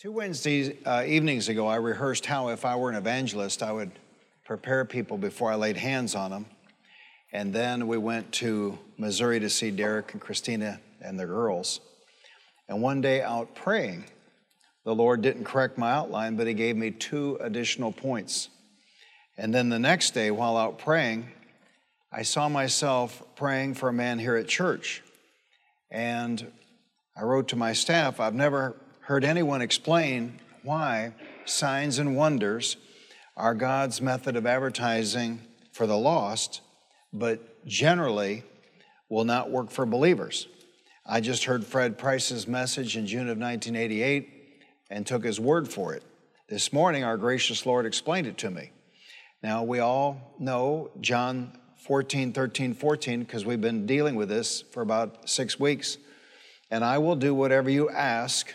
Two Wednesday uh, evenings ago, I rehearsed how, if I were an evangelist, I would prepare people before I laid hands on them. And then we went to Missouri to see Derek and Christina and the girls. And one day out praying, the Lord didn't correct my outline, but He gave me two additional points. And then the next day, while out praying, I saw myself praying for a man here at church. And I wrote to my staff, I've never heard anyone explain why signs and wonders are God's method of advertising for the lost, but generally will not work for believers. I just heard Fred Price's message in June of 1988 and took his word for it. This morning, our gracious Lord explained it to me. Now, we all know John 14, 13, 14, because we've been dealing with this for about six weeks. And I will do whatever you ask.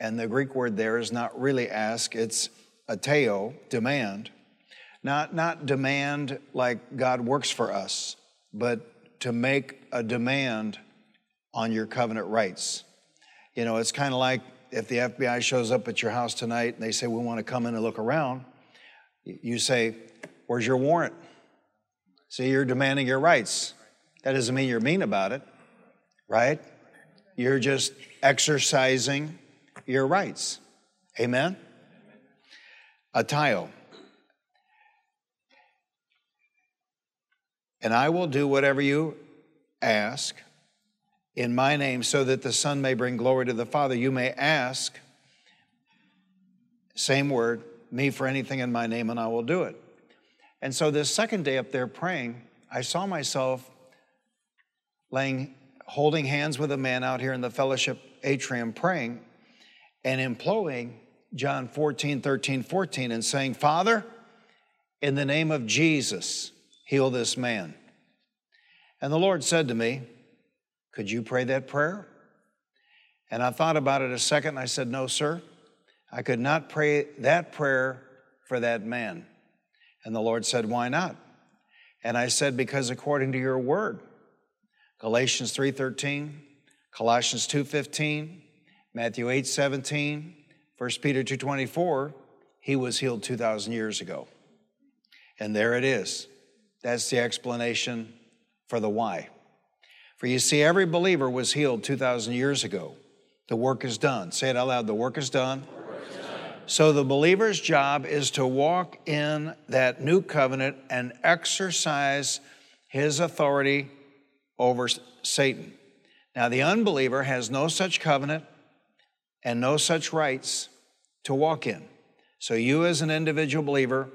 And the Greek word there is not really ask, it's aiteo, demand. Not, not demand like God works for us, but to make a demand on your covenant rights. You know, it's kind of like if the FBI shows up at your house tonight and they say, We want to come in and look around, you say, Where's your warrant? See, you're demanding your rights. That doesn't mean you're mean about it, right? You're just exercising your rights. Amen? Aiteo. And I will do whatever you ask in my name so that the Son may bring glory to the Father. You may ask, same word, me for anything in my name, and I will do it. And so this second day up there praying, I saw myself laying, holding hands with a man out here in the fellowship atrium praying and employing John 14, 13, 14, and saying, Father, in the name of Jesus, heal this man. And the Lord said to me, Could you pray that prayer? And I thought about it a second and I said, No, sir. I could not pray that prayer for that man. And the Lord said, Why not? And I said, Because according to your word, Galatians 3:13, Colossians 2:15, Matthew 8:17, 1 Peter 2:24, he was healed 2000 years ago. And there it is. That's the explanation for the why. For you see, every believer was healed 2,000 years ago. The work is done. Say it out loud the work is done. So the believer's job is to walk in that new covenant and exercise his authority over Satan. Now, the unbeliever has no such covenant and no such rights to walk in. So, you as an individual believer,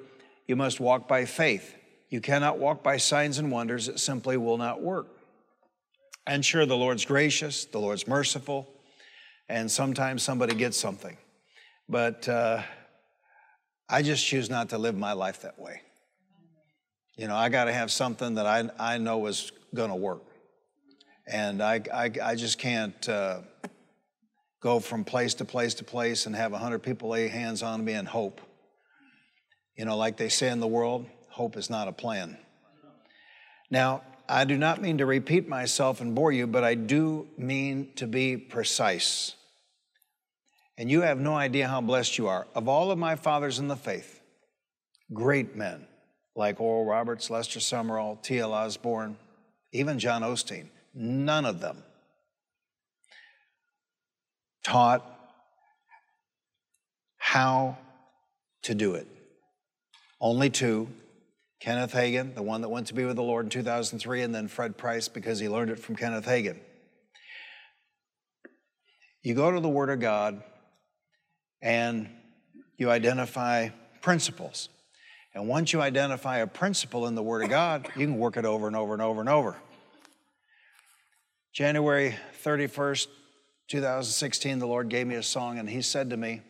you must walk by faith. You cannot walk by signs and wonders, it simply will not work. And sure, the Lord's gracious, the Lord's merciful, and sometimes somebody gets something. But uh, I just choose not to live my life that way. You know, I got to have something that I, I know is going to work. And I, I, I just can't uh, go from place to place to place and have 100 people lay hands on me and hope. You know, like they say in the world, hope is not a plan. Now, I do not mean to repeat myself and bore you, but I do mean to be precise. And you have no idea how blessed you are. Of all of my fathers in the faith, great men like Oral Roberts, Lester Sumrall, T.L. Osborn, even John Osteen, none of them taught how to do it. Only two Kenneth Hagin, the one that went to be with the Lord in 2003, and then Fred Price because he learned it from Kenneth Hagin. You go to the Word of God and you identify principles. And once you identify a principle in the Word of God, you can work it over and over and over and over. January 31st, 2016, the Lord gave me a song, and He said to me,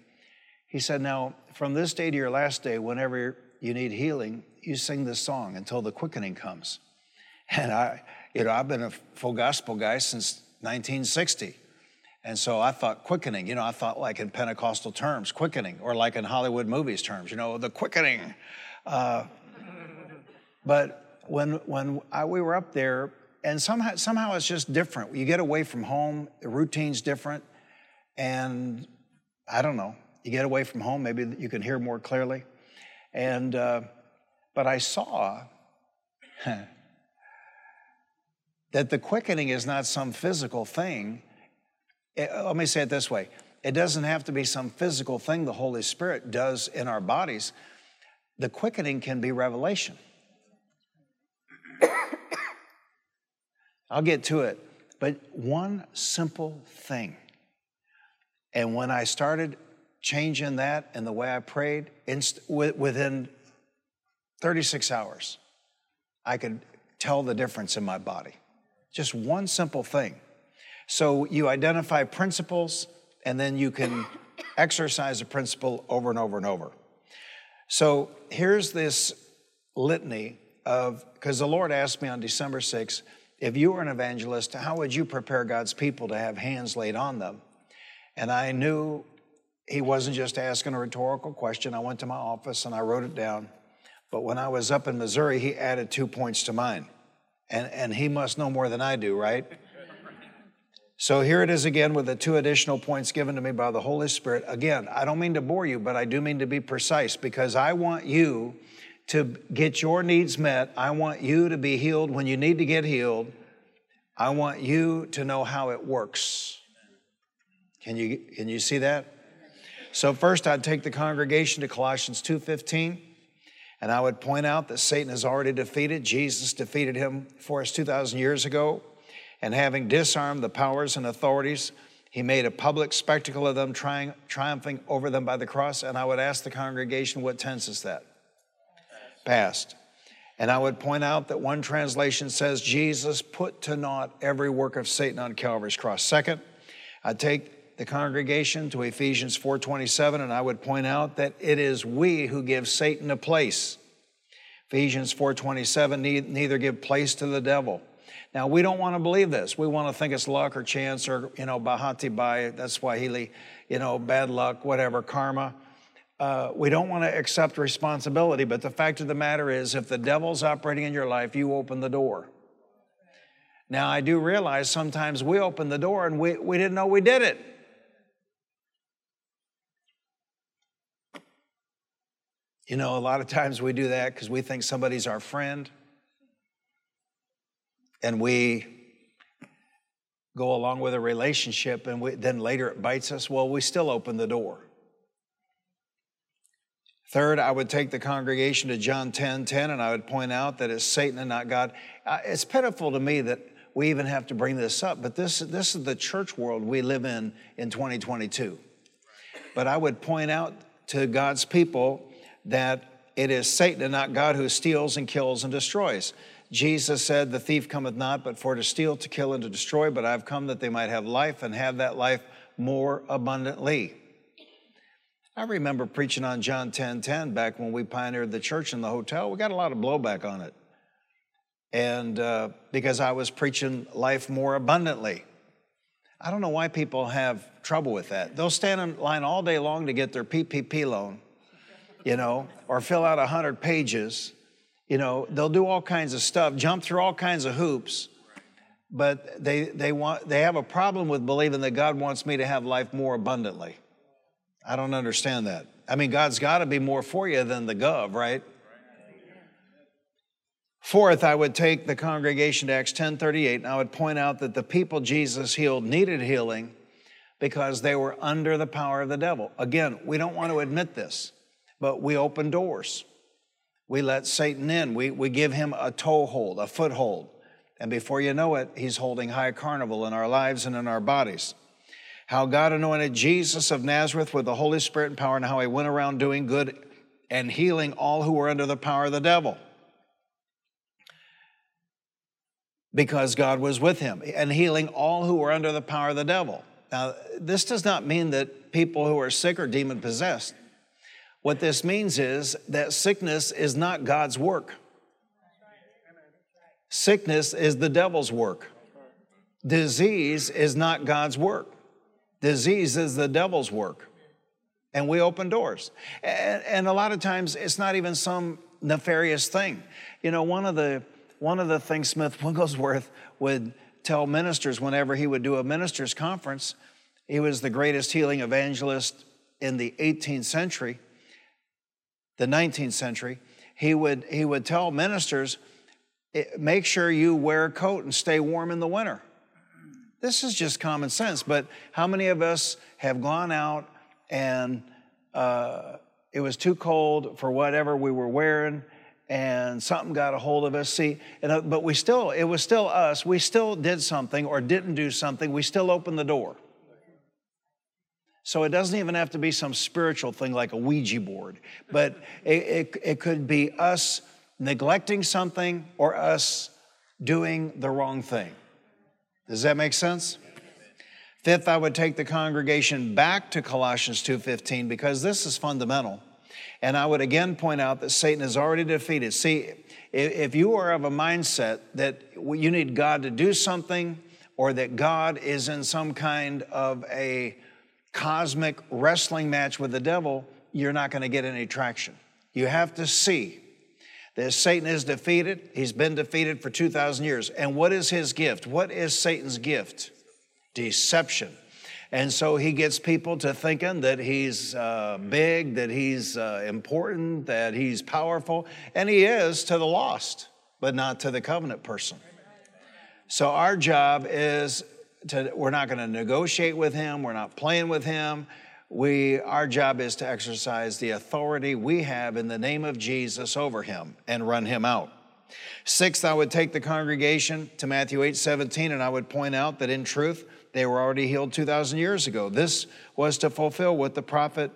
He said, Now, from this day to your last day, whenever you need healing, you sing this song until the quickening comes. And I, you know, I've been a full gospel guy since 1960. And so I thought quickening, you know, I thought like in Pentecostal terms, quickening, or like in Hollywood movies terms, you know, the quickening. Uh, but when, when I, we were up there, and somehow, somehow it's just different. You get away from home, the routine's different, and I don't know. You get away from home, maybe you can hear more clearly. And, uh, but I saw that the quickening is not some physical thing. It, let me say it this way it doesn't have to be some physical thing the Holy Spirit does in our bodies. The quickening can be revelation. I'll get to it, but one simple thing. And when I started changing that and the way I prayed, inst- within 36 hours, I could tell the difference in my body. Just one simple thing. So you identify principles and then you can exercise a principle over and over and over. So here's this litany of, because the Lord asked me on December 6th, if you were an evangelist, how would you prepare God's people to have hands laid on them? And I knew he wasn't just asking a rhetorical question. I went to my office and I wrote it down. But when I was up in Missouri, he added two points to mine. And, and he must know more than I do, right? So here it is again with the two additional points given to me by the Holy Spirit. Again, I don't mean to bore you, but I do mean to be precise because I want you to get your needs met. I want you to be healed when you need to get healed. I want you to know how it works. Can you, can you see that? So first I'd take the congregation to Colossians 2:15 and I would point out that Satan is already defeated. Jesus defeated him for us 2000 years ago and having disarmed the powers and authorities, he made a public spectacle of them, tri- triumphing over them by the cross. And I would ask the congregation, what tense is that? Past. And I would point out that one translation says, Jesus put to naught every work of Satan on Calvary's cross. Second, I'd take the congregation to Ephesians 4:27 and I would point out that it is we who give Satan a place. Ephesians 4:27 neither give place to the devil. Now, we don't want to believe this. We want to think it's luck or chance or, you know, bahati bai, that's Swahili, you know, bad luck, whatever, karma. Uh, we don't want to accept responsibility, but the fact of the matter is, if the devil's operating in your life, you open the door. Now, I do realize sometimes we open the door and we, we didn't know we did it. You know, a lot of times we do that because we think somebody's our friend and we go along with a relationship and we, then later it bites us, well, we still open the door. Third, I would take the congregation to John 10 10, and I would point out that it's Satan and not God. Uh, it's pitiful to me that we even have to bring this up, but this, this is the church world we live in in 2022. But I would point out to God's people that it is Satan and not God who steals and kills and destroys. Jesus said, The thief cometh not but for to steal, to kill, and to destroy, but I've come that they might have life and have that life more abundantly. I remember preaching on John 10 10 back when we pioneered the church in the hotel. We got a lot of blowback on it. And uh, because I was preaching life more abundantly. I don't know why people have trouble with that. They'll stand in line all day long to get their PPP loan, you know, or fill out 100 pages you know, they'll do all kinds of stuff, jump through all kinds of hoops, but they, they, want, they have a problem with believing that God wants me to have life more abundantly. I don't understand that. I mean, God's got to be more for you than the gov, right? Fourth, I would take the congregation to Acts 10:38, and I would point out that the people Jesus healed needed healing because they were under the power of the devil. Again, we don't want to admit this, but we open doors. We let Satan in. We, we give him a toehold, a foothold. And before you know it, he's holding high carnival in our lives and in our bodies. How God anointed Jesus of Nazareth with the Holy Spirit and power, and how he went around doing good and healing all who were under the power of the devil. Because God was with him and healing all who were under the power of the devil. Now, this does not mean that people who are sick are demon possessed. What this means is that sickness is not God's work. Sickness is the devil's work. Disease is not God's work. Disease is the devil's work. And we open doors. And, and, a lot of times it's not even some nefarious thing. You know, one of the one of the things Smith Wigglesworth would tell ministers whenever he would do a ministers' conference, he was the greatest healing evangelist in the 18th century, the 19th century, he would, he would tell ministers, "Eh, make sure you wear a coat and stay warm in the winter. This is just common sense, but how many of us have gone out and uh, it was too cold for whatever we were wearing and something got a hold of us. See and, uh, but we still it was still us. We still did something or didn't do something. We still opened the door. So it doesn't even have to be some spiritual thing like a ouija board but it, it, it could be us neglecting something or us doing the wrong thing does that make sense fifth i would take the congregation back to colossians 2.15 because this is fundamental and I would again point out that Satan is already defeated. See, if you are of a mindset that you need God to do something or that God is in some kind of a cosmic wrestling match with the devil, you're not going to get any traction. You have to see that Satan is defeated. He's been defeated for 2,000 years. And what is his gift? What is Satan's gift? Deception. And so he gets people to thinking that he's uh, big, that he's uh, important, that he's powerful, and he is to the lost, but not to the covenant person. So our job is to, we're not going to negotiate with him, we're not playing with him. We, our job is to exercise the authority we have in the name of Jesus over him and run him out. Sixth, I would take the congregation to Matthew 8 17, and I would point out that in truth, they were already healed 2,000 years ago. This was to fulfill what the prophet,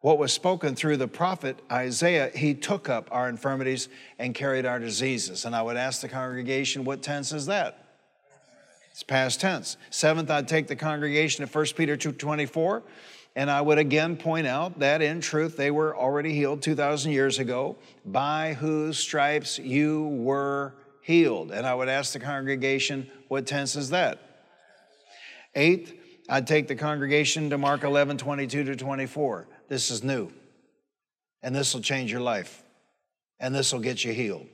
what was spoken through the prophet Isaiah. He took up our infirmities and carried our diseases. And I would ask the congregation, what tense is that? It's past tense. Seventh, I'd take the congregation to 1 Peter 2.24, and I would again point out that in truth they were already healed 2,000 years ago, by whose stripes you were healed. And I would ask the congregation, what tense is that? Eighth, I'd take the congregation to Mark 11, 22 to 24. This is new. And this will change your life. And this will get you healed.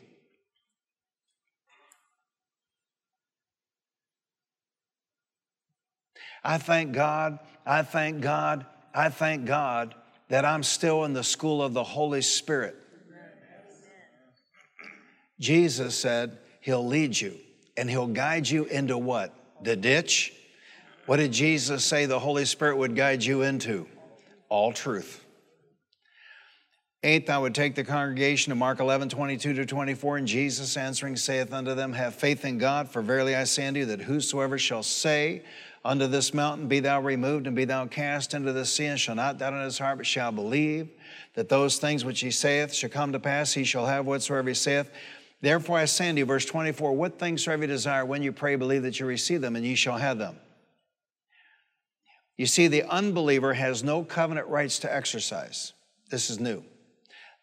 I thank God, I thank God, I thank God that I'm still in the school of the Holy Spirit. Jesus said, He'll lead you and He'll guide you into what? The ditch? What did Jesus say the Holy Spirit would guide you into? All truth. Eighth, I would take the congregation to Mark 11, 22 to 24, and Jesus answering saith unto them, Have faith in God, for verily I say unto you that whosoever shall say unto this mountain, Be thou removed and be thou cast into the sea, and shall not doubt in his heart, but shall believe that those things which he saith shall come to pass, he shall have whatsoever he saith. Therefore I say unto you, verse 24, What things soever you desire, when you pray, believe that you receive them, and ye shall have them. You see, the unbeliever has no covenant rights to exercise. This is new.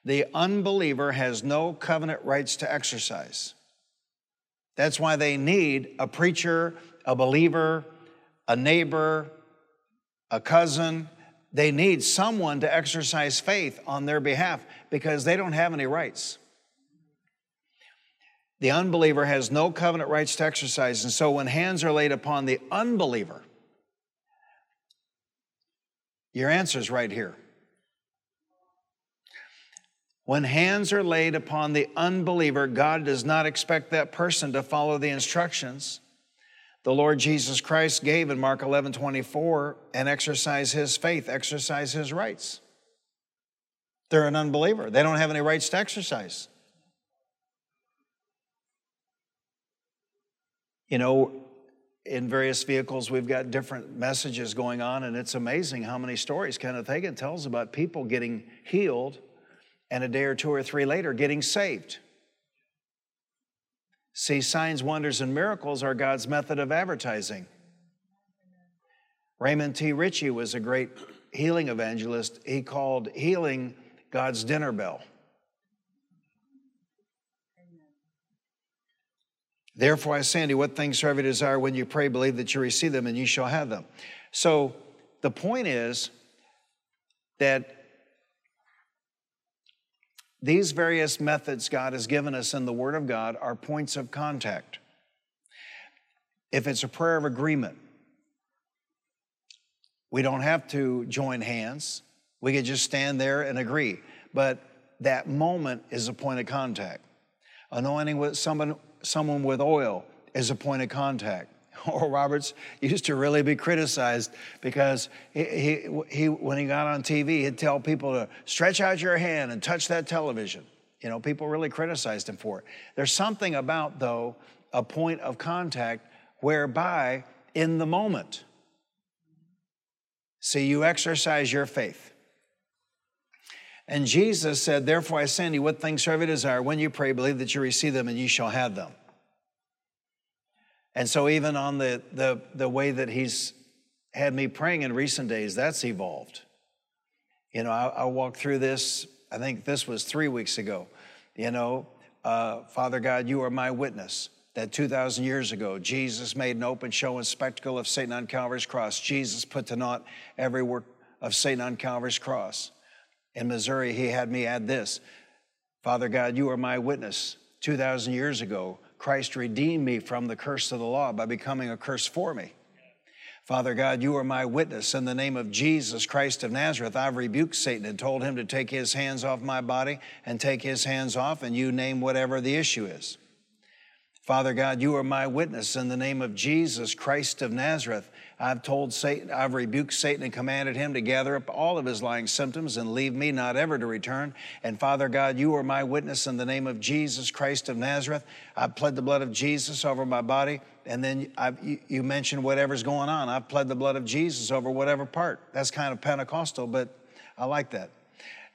The unbeliever has no covenant rights to exercise. That's why they need a preacher, a believer, a neighbor, a cousin. They need someone to exercise faith on their behalf because they don't have any rights. The unbeliever has no covenant rights to exercise. And so when hands are laid upon the unbeliever, your answer is right here. When hands are laid upon the unbeliever, God does not expect that person to follow the instructions the Lord Jesus Christ gave in Mark 11 24 and exercise his faith, exercise his rights. They're an unbeliever, they don't have any rights to exercise. You know, in various vehicles, we've got different messages going on, and it's amazing how many stories Kenneth Hagin tells about people getting healed and a day or two or three later getting saved. See, signs, wonders, and miracles are God's method of advertising. Raymond T. Richey was a great healing evangelist. He called healing God's dinner bell. Therefore, I say unto you, what things soever you desire when you pray, believe that you receive them, and you shall have them. So the point is that these various methods God has given us in the Word of God are points of contact. If it's a prayer of agreement, we don't have to join hands. We could just stand there and agree. But that moment is a point of contact. Anointing with someone, someone with oil is a point of contact. Oral Roberts used to really be criticized because he, he, he, when he got on TV, he'd tell people to stretch out your hand and touch that television. You know, people really criticized him for it. There's something about, though, a point of contact whereby in the moment, see, you exercise your faith. And Jesus said, Therefore I unto you, what things soever you desire, when you pray, believe that you receive them and you shall have them. And so, even on the, the, the way that He's had me praying in recent days, that's evolved. You know, I, I walked through this, I think this was three weeks ago. You know, uh, Father God, you are my witness that 2,000 years ago, Jesus made an open show and spectacle of Satan on Calvary's cross. Jesus put to naught every work of Satan on Calvary's cross in Missouri, he had me add this Father God, you are my witness. 2,000 years ago, Christ redeemed me from the curse of the law by becoming a curse for me. Father God, you are my witness. In the name of Jesus Christ of Nazareth, I've rebuked Satan and told him to take his hands off my body and take his hands off, and you name whatever the issue is. Father God, you are my witness in the name of Jesus Christ of Nazareth. I've told Satan, I've rebuked Satan and commanded him to gather up all of his lying symptoms and leave me not ever to return. And Father God, you are my witness in the name of Jesus Christ of Nazareth. I've pled the blood of Jesus over my body. And then you, you mentioned whatever's going on. I've pled the blood of Jesus over whatever part. That's kind of Pentecostal, but I like that.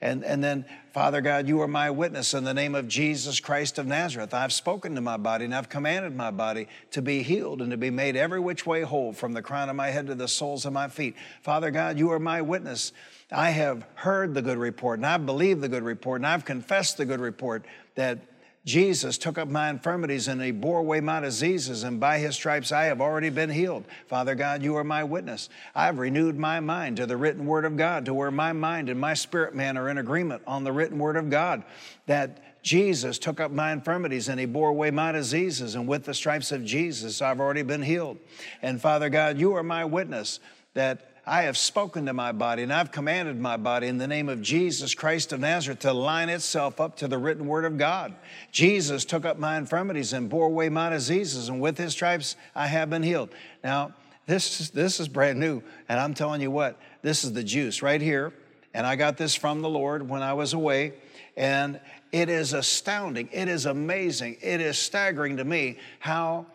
And, and then, Father God, you are my witness in the name of Jesus Christ of Nazareth. I've spoken to my body and I've commanded my body to be healed and to be made every which way whole from the crown of my head to the soles of my feet. Father God, you are my witness. I have heard the good report and I believe the good report and I've confessed the good report that Jesus took up my infirmities and he bore away my diseases, and by his stripes I have already been healed. Father God, you are my witness. I have renewed my mind to the written word of God, to where my mind and my spirit man are in agreement on the written word of God. That Jesus took up my infirmities and he bore away my diseases, and with the stripes of Jesus I've already been healed. And Father God, you are my witness that I have spoken to my body and I've commanded my body in the name of Jesus Christ of Nazareth to line itself up to the written word of God. Jesus took up my infirmities and bore away my diseases, and with his stripes I have been healed. Now, this is, this is brand new, and I'm telling you what, this is the juice right here. And I got this from the Lord when I was away, and it is astounding. It is amazing. It is staggering to me how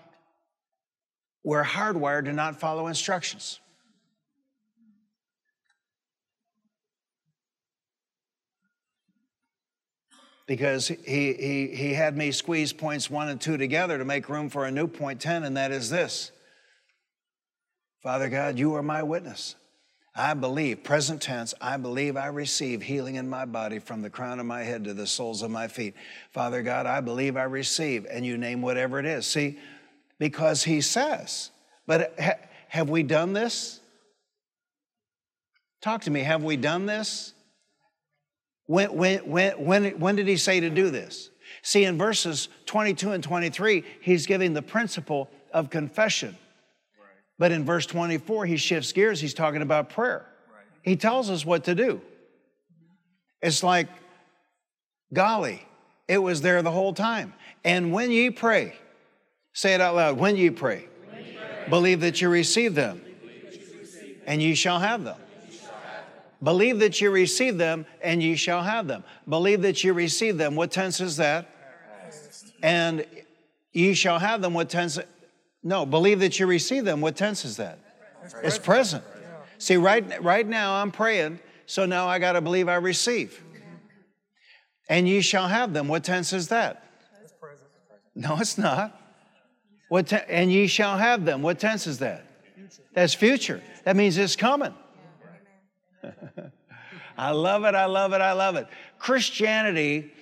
we're hardwired to not follow instructions. Because he, he, he had me squeeze points one and two together to make room for a new point 10, and that is this Father God, you are my witness. I believe, present tense, I believe I receive healing in my body from the crown of my head to the soles of my feet. Father God, I believe I receive, and you name whatever it is. See, because he says, but ha- have we done this? Talk to me, have we done this? When, when, when, when, when did he say to do this? See, in verses 22 and 23, he's giving the principle of confession. Right. But in verse 24, he shifts gears. He's talking about prayer. Right. He tells us what to do. It's like, golly, it was there the whole time. And when ye pray, say it out loud, when ye pray, when ye pray believe that you receive them, you receive them. and ye shall have them. Believe that you receive them, and ye shall have them. Believe that you receive them. What tense is that? And ye shall have them. What tense? No, believe that you receive them. What tense is that? It's present. See, right, right now I'm praying, so now I got to believe I receive. And ye shall have them. What tense is that? No, it's not. What te- and ye shall have them. What tense is that? That's future. That means it's coming. I love it, I love it, I love it. Christianity,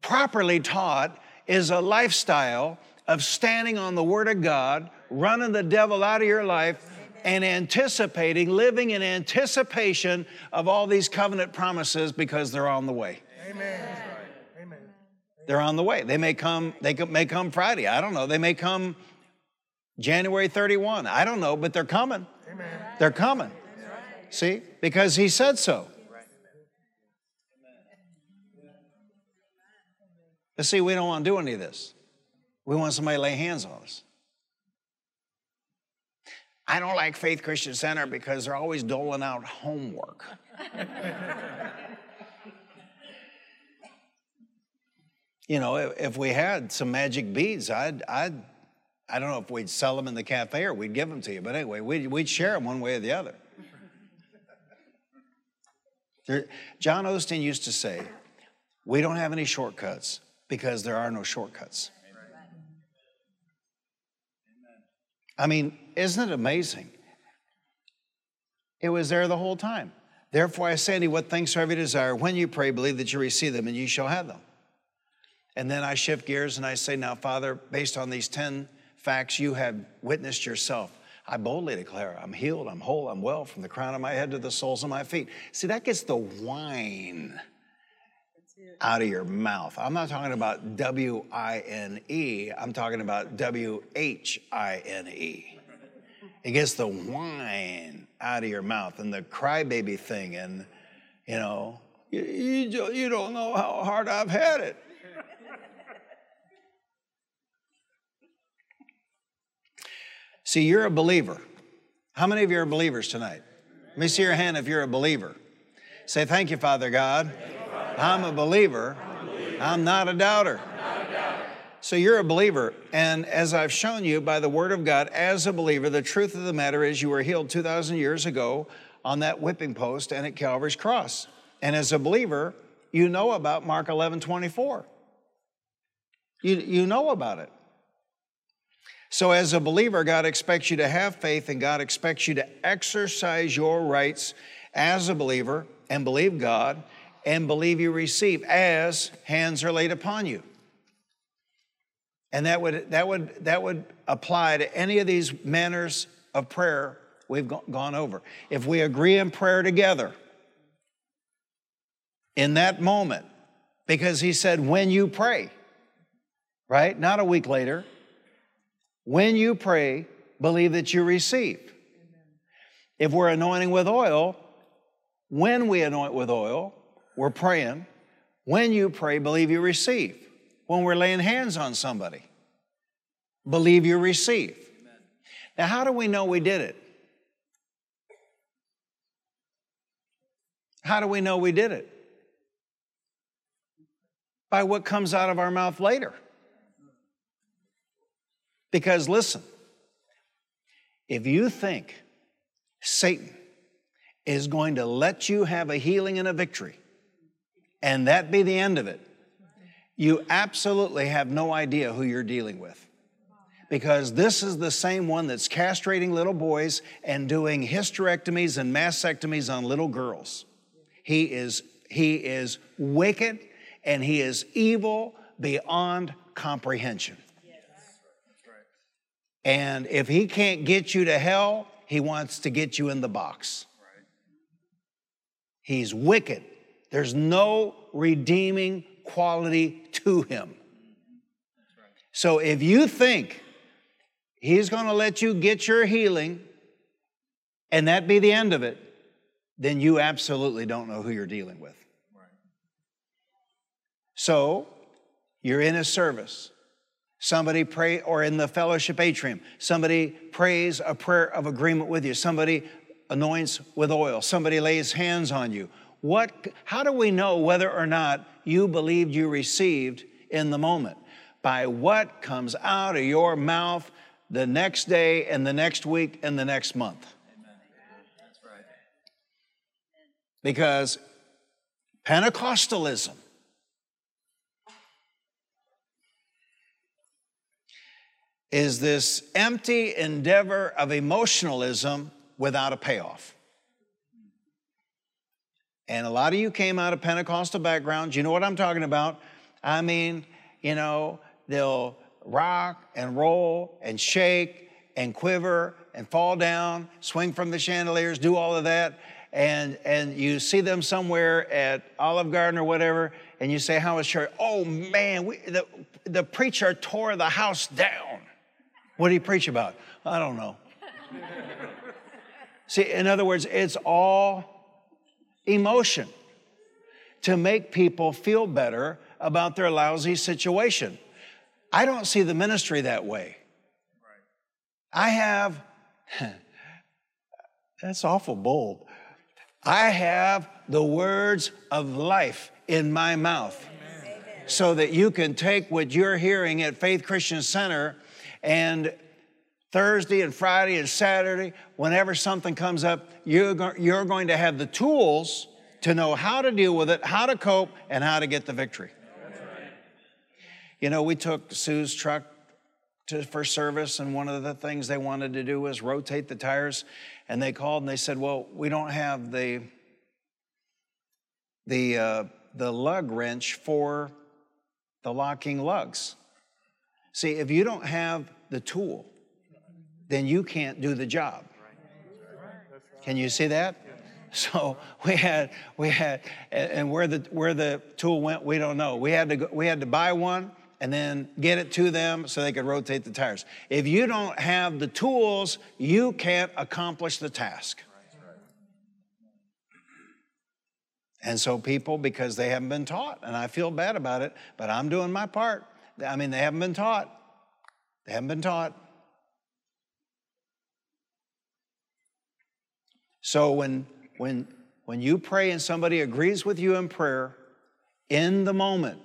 properly taught, is a lifestyle of standing on the Word of God, running the devil out of your life, and anticipating, living in anticipation of all these covenant promises because they're on the way. Amen. Amen. They're on the way. They may come, they may come Friday. I don't know. They may come January 31. I don't know, but they're coming. Amen. They're coming. See? Because he said so. But see, we don't want to do any of this. We want somebody to lay hands on us. I don't like Faith Christian Center because they're always doling out homework. you know, if, if, we had some magic beads, I'd, I'd, I don't know if we'd sell them in the cafe or we'd give them to you. But anyway, we'd, we'd share them one way or the other. There, John Osteen used to say, We don't have any shortcuts because there are no shortcuts. I mean, isn't it amazing? It was there the whole time. Therefore, I say to you, what things have you desire, when you pray, believe that you receive them and you shall have them. And then I shift gears and I say, Now, Father, based on these 10 facts you have witnessed yourself, I boldly declare I'm healed, I'm whole, I'm well from the crown of my head to the soles of my feet. See, that gets the whine out of your mouth. I'm not talking about W I N E, I'm talking about W H I N E. It gets the whine out of your mouth and the crybaby thing, and you know, you, you, you don't know how hard I've had it. See, you're a believer. How many of you are believers tonight? Let me see your hand if you're a believer. Say, Thank you, Father God. I'm a believer. I'm not a doubter. So you're a believer. And as I've shown you by the Word of God, as a believer, the truth of the matter is you were healed 2,000 years ago on that whipping post and at Calvary's cross. And as a believer, you know about Mark 11 24. You, you know about it. So, as a believer, God expects you to have faith and God expects you to exercise your rights as a believer and believe God and believe you receive as hands are laid upon you. And that would, that would, that would apply to any of these manners of prayer we've gone over. If we agree in prayer together in that moment, because he said, when you pray, right? Not a week later. When you pray, believe that you receive. If we're anointing with oil, when we anoint with oil, we're praying. When you pray, believe you receive. When we're laying hands on somebody, believe you receive. Now, how do we know we did it? How do we know we did it? By what comes out of our mouth later. Because listen, if you think Satan is going to let you have a healing and a victory, and that be the end of it, you absolutely have no idea who you're dealing with. Because this is the same one that's castrating little boys and doing hysterectomies and mastectomies on little girls. He is, he is wicked and he is evil beyond comprehension. And if he can't get you to hell, he wants to get you in the box. He's wicked. There's no redeeming quality to him. So if you think he's going to let you get your healing and that be the end of it, then you absolutely don't know who you're dealing with. So you're in a service Somebody pray, or in the fellowship atrium, somebody prays a prayer of agreement with you. Somebody anoints with oil. Somebody lays hands on you. What, how do we know whether or not you believed you received in the moment? By what comes out of your mouth the next day and the next week and the next month. Amen. That's right. Because Pentecostalism is this empty endeavor of emotionalism without a payoff. And a lot of you came out of Pentecostal backgrounds. You know what I'm talking about? I mean, you know, they'll rock and roll and shake and quiver and fall down, swing from the chandeliers, do all of that. And, and you see them somewhere at Olive Garden or whatever, and you say, How was church? Oh man, we, the, the preacher tore the house down. What did he preach about? I don't know. See, in other words, it's all emotion to make people feel better about their lousy situation. I don't see the ministry that way. I have, that's awful bold. I have the words of life in my mouth so that you can take what you're hearing at Faith Christian Center and Thursday and Friday and Saturday, whenever something comes up, you're, you're going to have the tools to know how to deal with it, how to cope, and how to get the victory. You know, we took Sue's truck to, for service, and one of the things they wanted to do was rotate the tires. And they called and they said, "Well, we don't have the the uh, the lug wrench for the locking lugs." See, if you don't have the tool, then you can't do the job. Can you see that? So we had we had and where the where the tool went we don't know. We had to go, we had to buy one and then get it to them so they could rotate the tires. If you don't have the tools, you can't accomplish the task. And so people, because they haven't been taught, and I feel bad about it, but I'm doing my part. I mean, they haven't been taught. They haven't been taught. So when when when you pray and somebody agrees with you in prayer, in the moment,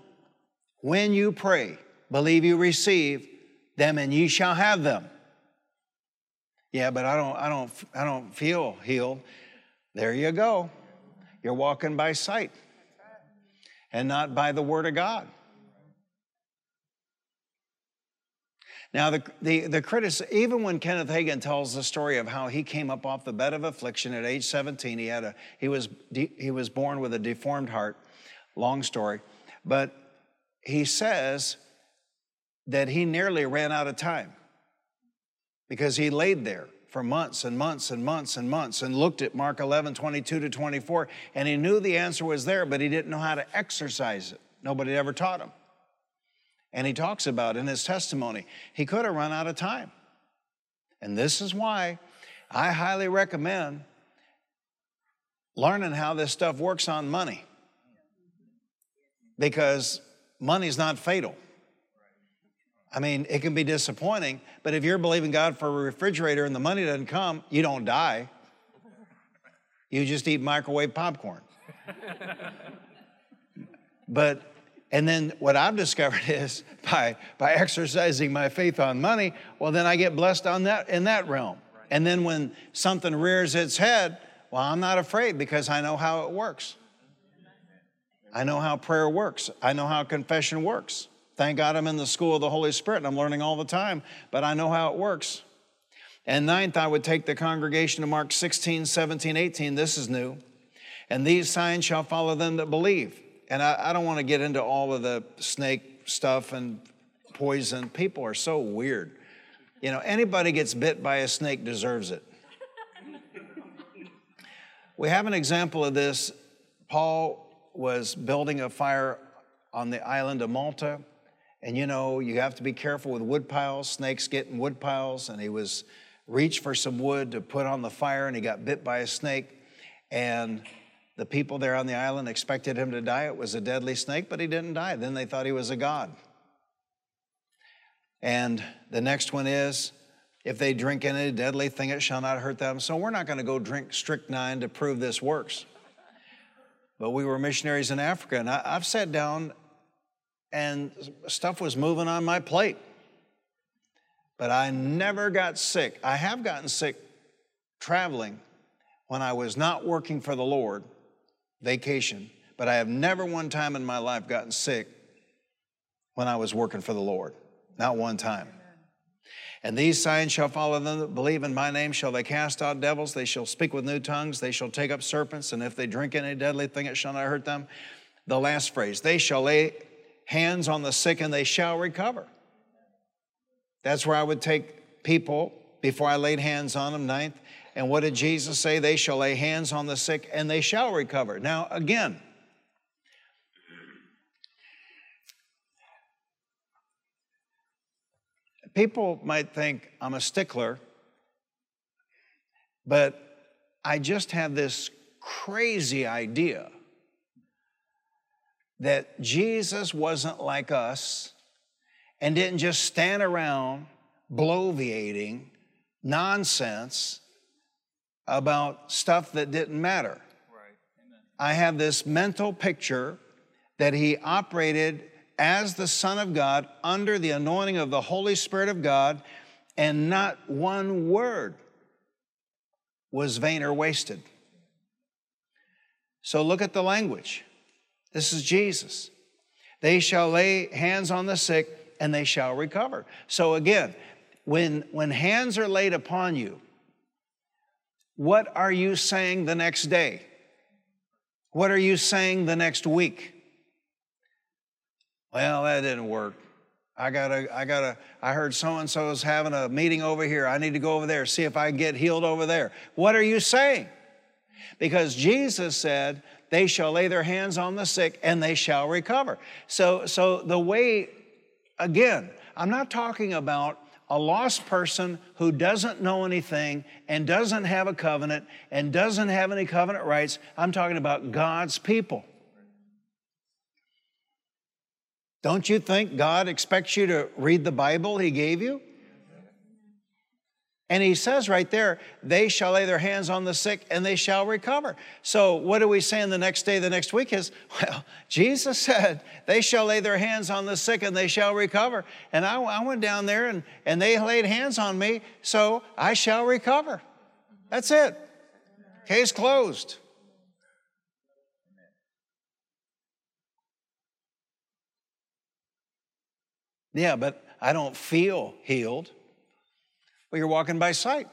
when you pray, believe you receive them and ye shall have them. Yeah, but I don't, I don't, I don't feel healed. There you go. You're walking by sight and not by the word of God. Now, the, the, the critic, even when Kenneth Hagin tells the story of how he came up off the bed of affliction at age 17, he, had a, he, was, he was born with a deformed heart, long story, but he says that he nearly ran out of time because he laid there for months and months and months and months and looked at Mark 11, 22 to 24, and he knew the answer was there, but he didn't know how to exercise it. Nobody ever taught him. And he talks about in his testimony, he could have run out of time. And this is why I highly recommend learning how this stuff works on money. Because money's not fatal. I mean, it can be disappointing, but if you're believing God for a refrigerator and the money doesn't come, you don't die. You just eat microwave popcorn. but, and then what I've discovered is by, by exercising my faith on money, well, then I get blessed on that in that realm. And then when something rears its head, well, I'm not afraid because I know how it works. I know how prayer works. I know how confession works. Thank God I'm in the school of the Holy Spirit and I'm learning all the time, but I know how it works. And ninth, I would take the congregation to Mark 16, 17, 18. This is new. And these signs shall follow them that believe. And I, I don't want to get into all of the snake stuff and poison. People are so weird. You know, anybody gets bit by a snake deserves it. we have an example of this. Paul was building a fire on the island of Malta. And you know, you have to be careful with wood piles. Snakes get in wood piles. And he was reached for some wood to put on the fire and he got bit by a snake. And the people there on the island expected him to die. It was a deadly snake, but he didn't die. Then they thought he was a god. And the next one is if they drink any deadly thing, it shall not hurt them. So we're not going to go drink strychnine to prove this works. But we were missionaries in Africa, and I, I've sat down and stuff was moving on my plate. But I never got sick. I have gotten sick traveling when I was not working for the Lord, vacation, but I have never one time in my life gotten sick when I was working for the Lord. Not one time. And these signs shall follow them that believe in my name. Shall they cast out devils? They shall speak with new tongues. They shall take up serpents. And if they drink any deadly thing, it shall not hurt them. The last phrase they shall lay hands on the sick and they shall recover. That's where I would take people before I laid hands on them, ninth. And what did Jesus say? They shall lay hands on the sick and they shall recover. Now, again, people might think I'm a stickler, but I just have this crazy idea that Jesus wasn't like us and didn't just stand around bloviating nonsense about stuff that didn't matter. I have this mental picture that he operated as the Son of God under the anointing of the Holy Spirit of God, and not one word was vain or wasted. So look at the language. This is Jesus. They shall lay hands on the sick and they shall recover. So again, when, when hands are laid upon you, what are you saying the next day? What are you saying the next week? Well, that didn't work. I gotta, I gotta, I heard so and so is having a meeting over here. I need to go over there, see if I get healed over there. What are you saying? Because Jesus said, they shall lay their hands on the sick and they shall recover. So, so the way, again, I'm not talking about a lost person who doesn't know anything and doesn't have a covenant and doesn't have any covenant rights. I'm talking about God's people. Don't you think God expects you to read the Bible He gave you? And he says right there, they shall lay their hands on the sick and they shall recover. So, what are we saying the next day, the next week is, well, Jesus said, they shall lay their hands on the sick and they shall recover. And I, I went down there and, and they laid hands on me, so I shall recover. That's it. Case closed. Yeah, but I don't feel healed. Well, you're walking by sight,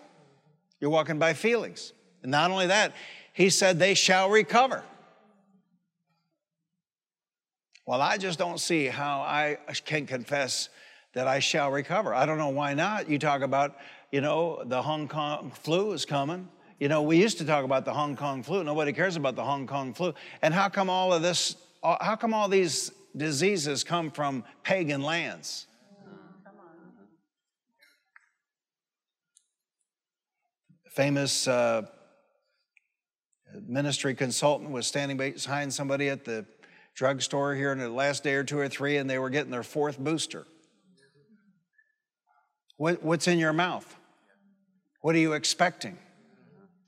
you're walking by feelings. And not only that, he said, they shall recover. Well, I just don't see how I can confess that I shall recover. I don't know why not. You talk about, you know, the Hong Kong flu is coming. You know, we used to talk about the Hong Kong flu. Nobody cares about the Hong Kong flu. And how come all of this, how come all these diseases come from pagan lands? Famous uh, ministry consultant was standing behind somebody at the drugstore here in the last day or two or three, and they were getting their fourth booster. What, what's in your mouth? What are you expecting?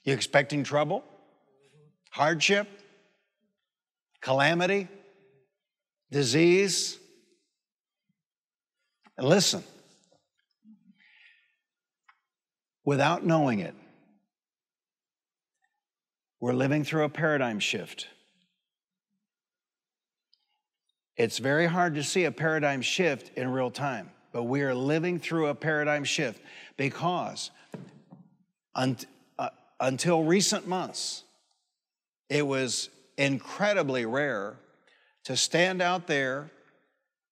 You expecting trouble? Hardship? Calamity? Disease? Listen, without knowing it, we're living through a paradigm shift. It's very hard to see a paradigm shift in real time, but we are living through a paradigm shift because un- uh, until recent months, it was incredibly rare to stand out there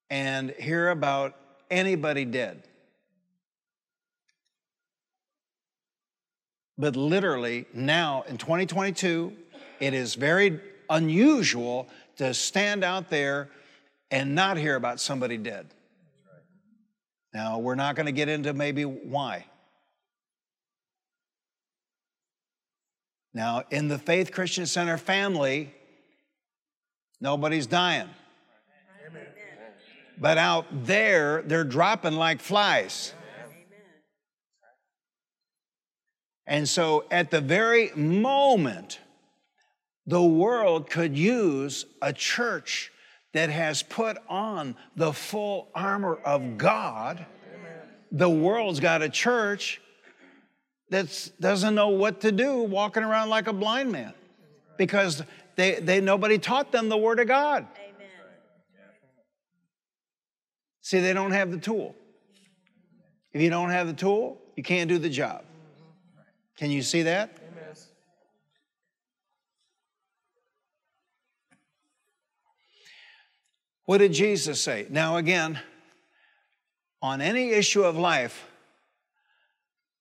and hear about anybody dead. But literally, now in 2022, it is very unusual to stand out there and not hear about somebody dead. Now, we're not going to get into maybe why. Now, in the Faith Christian Center family, nobody's dying. Amen. But out there, they're dropping like flies. And so, at the very moment, the world could use a church that has put on the full armor of God. The world's got a church that doesn't know what to do, walking around like a blind man because they, they nobody taught them the Word of God. Amen. See, they don't have the tool. If you don't have the tool, you can't do the job. Can you see that? Amen. What did Jesus say? Now, again, on any issue of life,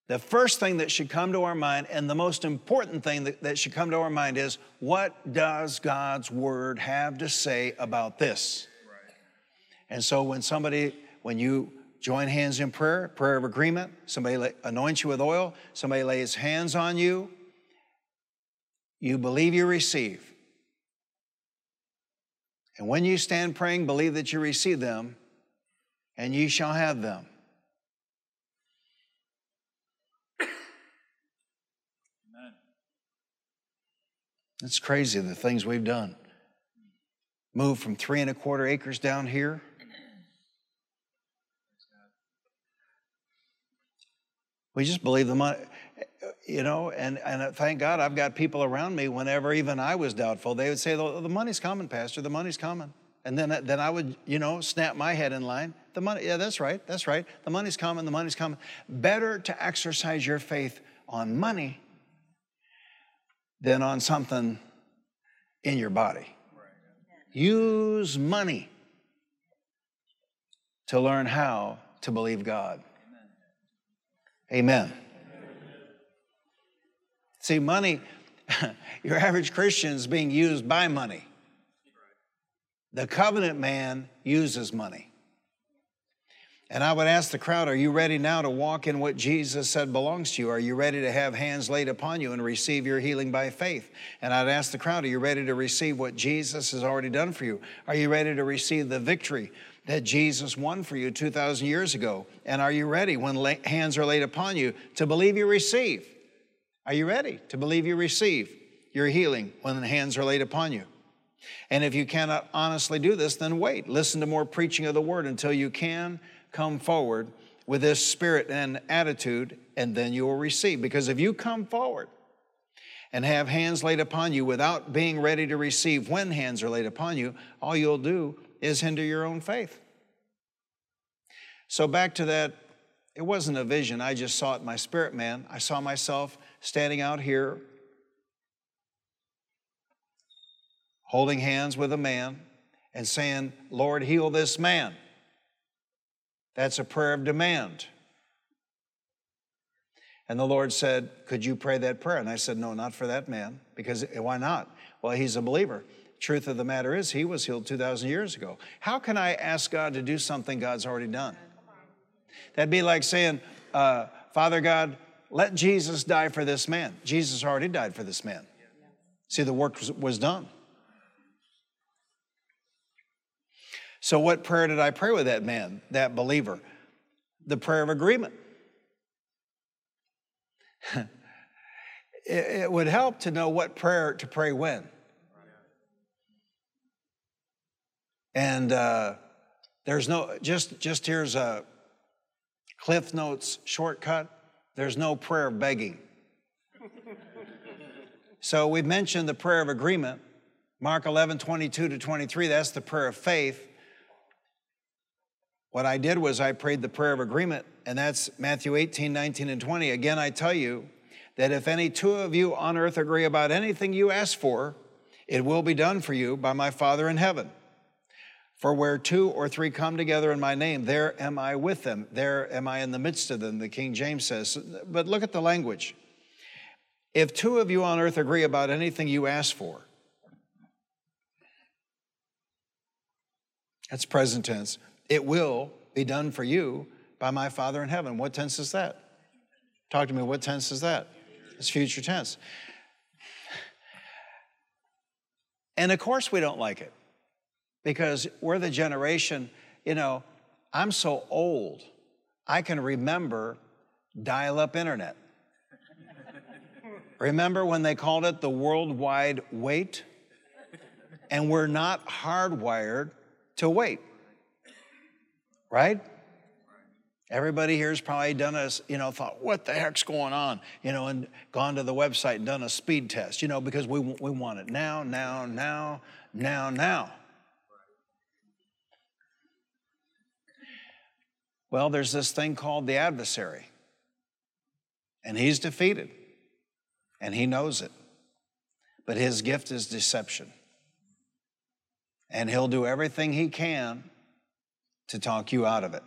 the first thing that should come to our mind and the most important thing that, that should come to our mind is what does God's word have to say about this? Right. And so when somebody, when you join hands in prayer, prayer of agreement. Somebody anoints you with oil, somebody lays hands on you. You believe you receive. And when you stand praying, believe that you receive them, and ye shall have them. It's crazy the things we've done. Moved from three and a quarter acres down here. We just believe the money, you know, and, and uh, thank God I've got people around me whenever even I was doubtful, they would say, the, money's coming, Pastor, the money's coming. And then, uh, then I would, you know, snap my head in line. The money, yeah, that's right, that's right. The money's coming, the money's coming. Better to exercise your faith on money than on something in your body. Use money to learn how to believe God. Amen. See, money, your average Christian is being used by money. The covenant man uses money. And I would ask the crowd, are you ready now to walk in what Jesus said belongs to you? Are you ready to have hands laid upon you and receive your healing by faith? And I'd ask the crowd, are you ready to receive what Jesus has already done for you? Are you ready to receive the victory that Jesus won for you 2,000 years ago? And are you ready when hands are laid upon you to believe you receive? Are you ready to believe you receive your healing when the hands are laid upon you? And if you cannot honestly do this, then wait. Listen to more preaching of the word until you can come forward with this spirit and attitude, and then you will receive. Because if you come forward and have hands laid upon you without being ready to receive when hands are laid upon you, all you'll do is hinder your own faith. So, back to that, it wasn't a vision. I just saw it in my spirit, man. I saw myself standing out here holding hands with a man and saying, Lord, heal this man. That's a prayer of demand. And the Lord said, Could you pray that prayer? And I said, No, not for that man. Because eh, why not? Well, he's a believer. Truth of the matter is, he was healed 2,000 years ago. How can I ask God to do something God's already done? That'd be like saying, uh, Father God, let Jesus die for this man. Jesus already died for this man. See, the work was, was done. So, what prayer did I pray with that man, that believer? The prayer of agreement. it, it would help to know what prayer to pray when. And uh, there's no, just, just here's a Cliff Notes shortcut there's no prayer of begging. so we mentioned the prayer of agreement. Mark 11, 22 to 23, that's the prayer of faith. What I did was I prayed the prayer of agreement, and that's Matthew 18, 19, and 20. Again, I tell you that if any two of you on earth agree about anything you ask for, it will be done for you by my Father in heaven. For where two or three come together in my name, there am I with them. There am I in the midst of them, the King James says. But look at the language. If two of you on earth agree about anything you ask for, that's present tense. It will be done for you by my Father in heaven. What tense is that? Talk to me. What tense is that? It's future tense. And of course, we don't like it because we're the generation, you know, I'm so old, I can remember dial up internet. remember when they called it the worldwide wait? And we're not hardwired to wait right? Everybody here's probably done a, you know, thought, what the heck's going on? You know, and gone to the website and done a speed test, you know, because we, we want it now, now, now, now, now. Well, there's this thing called the adversary, and he's defeated, and he knows it. But his gift is deception. And he'll do everything he can to talk you out of it.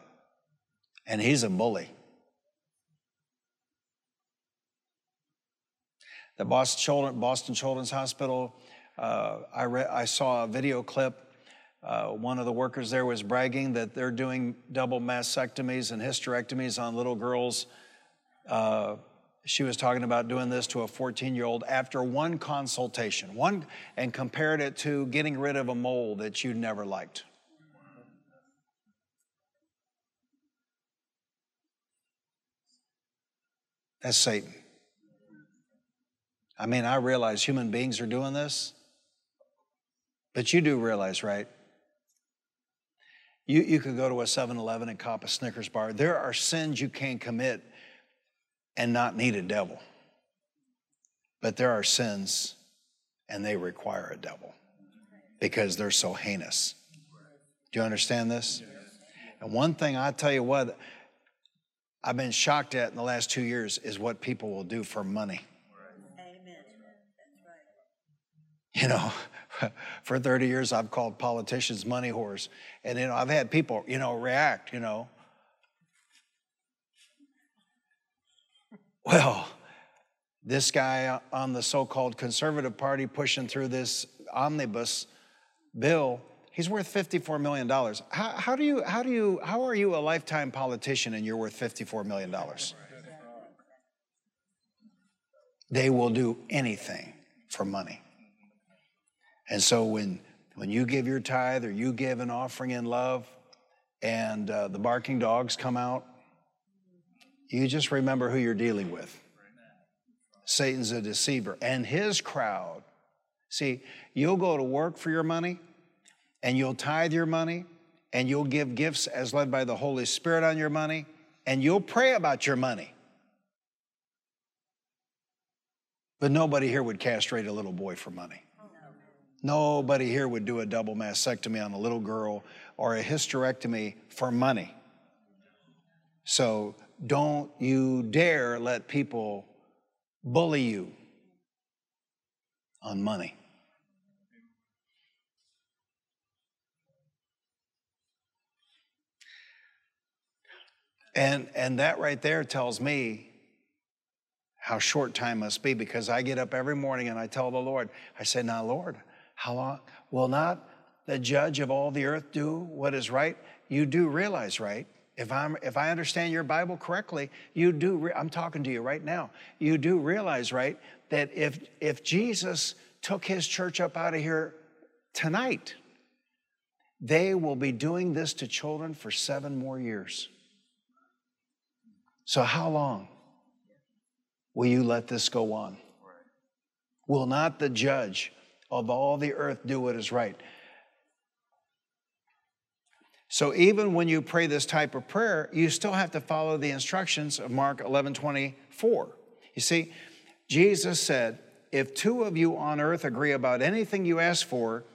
And he's a bully. The Boston, Children's Hospital, uh, I, re- I saw a video clip. Uh, one of the workers there was bragging that they're doing double mastectomies and hysterectomies on little girls. Uh, she was talking about doing this to a 14 year old after one consultation, one, and compared it to getting rid of a mole that you never liked. That's Satan. I mean, I realize human beings are doing this, but you do realize, right? You, you could go to a 7 Eleven and cop a Snickers bar. There are sins you can commit and not need a devil. But there are sins and they require a devil because they're so heinous. Do you understand this? And one thing I tell you what, I've been shocked at in the last two years is what people will do for money. Amen. You know, for 30 years I've called politicians money whores. And you know, I've had people, you know, react, you know. Well, this guy on the so-called conservative party pushing through this omnibus bill, he's worth $54 million. How, how do you, how do you, how are you a lifetime politician and you're worth $54 million? They will do anything for money. And so when, when you give your tithe or you give an offering in love and uh, the barking dogs come out, you just remember who you're dealing with. Satan's a deceiver and his crowd. See, you'll go to work for your money and you'll tithe your money and you'll give gifts as led by the Holy Spirit on your money and you'll pray about your money. But nobody here would castrate a little boy for money. Nobody here would do a double mastectomy on a little girl or a hysterectomy for money. So don't you dare let people bully you on money. And, and that right there tells me how short time must be because I get up every morning and I tell the Lord, I say, Now, Lord, how long? Will not the judge of all the earth do what is right? You do realize, right? If, I'm, if I understand your Bible correctly, you do, re- I'm talking to you right now, you do realize, right, that if, if Jesus took his church up out of here tonight, they will be doing this to children for seven more years. So, how long will you let this go on? Will not the judge of all the earth do what is right. So even when you pray this type of prayer, you still have to follow the instructions of Mark 11 24. You see, Jesus said, If two of you on earth agree about anything you ask for,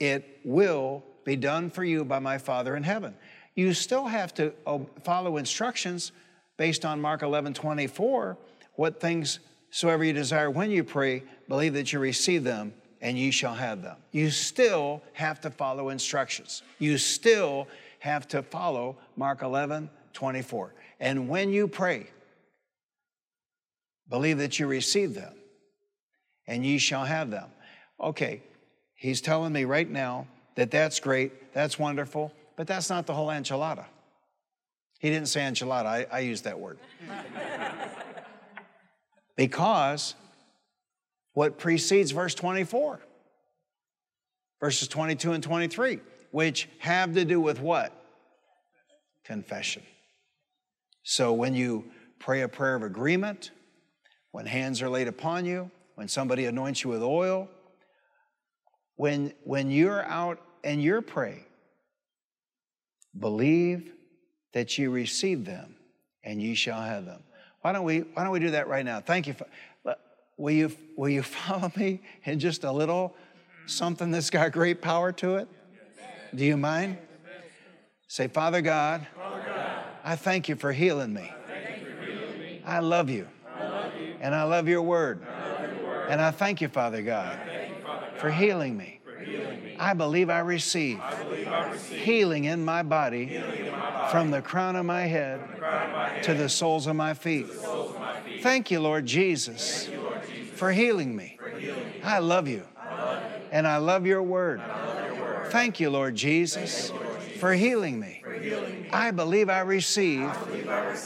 it will be done for you by my Father in heaven. You still have to uh, follow instructions based on Mark 11 24. What things soever you desire when you pray, believe that you receive them and ye shall have them. You still have to follow instructions. You still have to follow Mark 11, 24. And when you pray, believe that you receive them and ye shall have them. Okay, he's telling me right now that that's great, that's wonderful, but that's not the whole enchilada. He didn't say enchilada, I, I used that word. because what precedes verse 24. Verses 22 and 23, which have to do with what? Confession. So when you pray a prayer of agreement, when hands are laid upon you, when somebody anoints you with oil, when, when you're out and you're praying, believe that you receive them and ye shall have them. Why don't we, why don't we do that right now? Thank you. For, Will you, will you follow me in just a little something that's got great power to it? Do you mind? Say, Father God, I thank you for healing me. I love you. And I love your word. And I thank you, Father God, for healing me. I believe I receive healing in my body from the crown of my head to the soles of my feet. Thank you, Lord Jesus for healing me. I love you. And I love your word. Thank you, Lord Jesus, for healing me. I believe I receive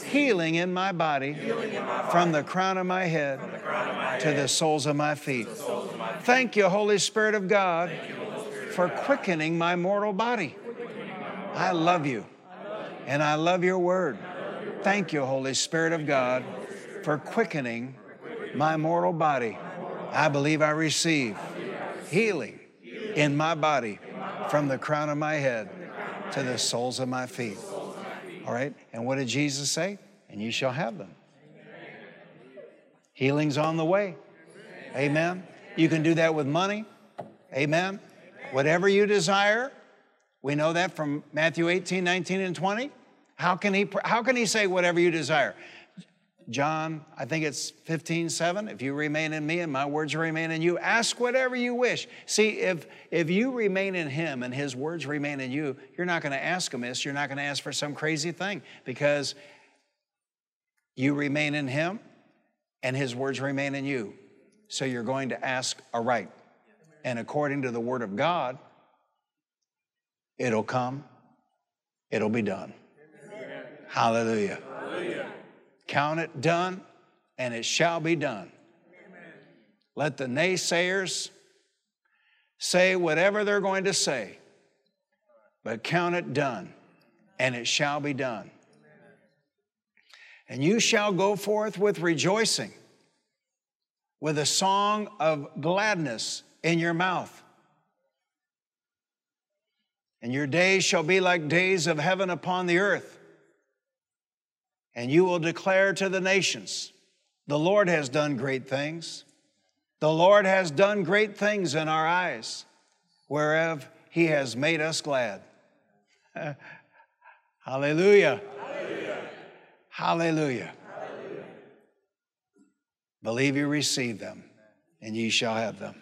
healing in my body from the crown of my head to the soles of my feet. Thank you, Holy Spirit of God, for quickening my mortal body. I love you and I love your word. Thank you, Holy Spirit of God, for quickening my mortal body. I believe I receive healing in my body from the crown of my head to the soles of my feet. All right? And what did Jesus say? And you shall have them. Healing's on the way. Amen. You can do that with money. Amen. Whatever you desire. We know that from Matthew 18, 19, and 20. How can he, how can he say whatever you desire? John, I think it's 15, 7. If you remain in me and my words remain in you, ask whatever you wish. See, if, if you remain in him and his words remain in you, you're not going to ask amiss. You're not going to ask for some crazy thing because you remain in him and his words remain in you. So you're going to ask aright. And according to the word of God, it'll come, it'll be done. Hallelujah. Hallelujah. Count it done, and it shall be done. Amen. Let the naysayers say whatever they're going to say, but count it done, and it shall be done. And you shall go forth with rejoicing, with a song of gladness in your mouth. And your days shall be like days of heaven upon the earth and you will declare to the nations, The Lord has done great things. The Lord has done great things in our eyes, whereof he has made us glad. Hallelujah. Hallelujah. Hallelujah. Hallelujah. Believe you receive them, and ye shall have them.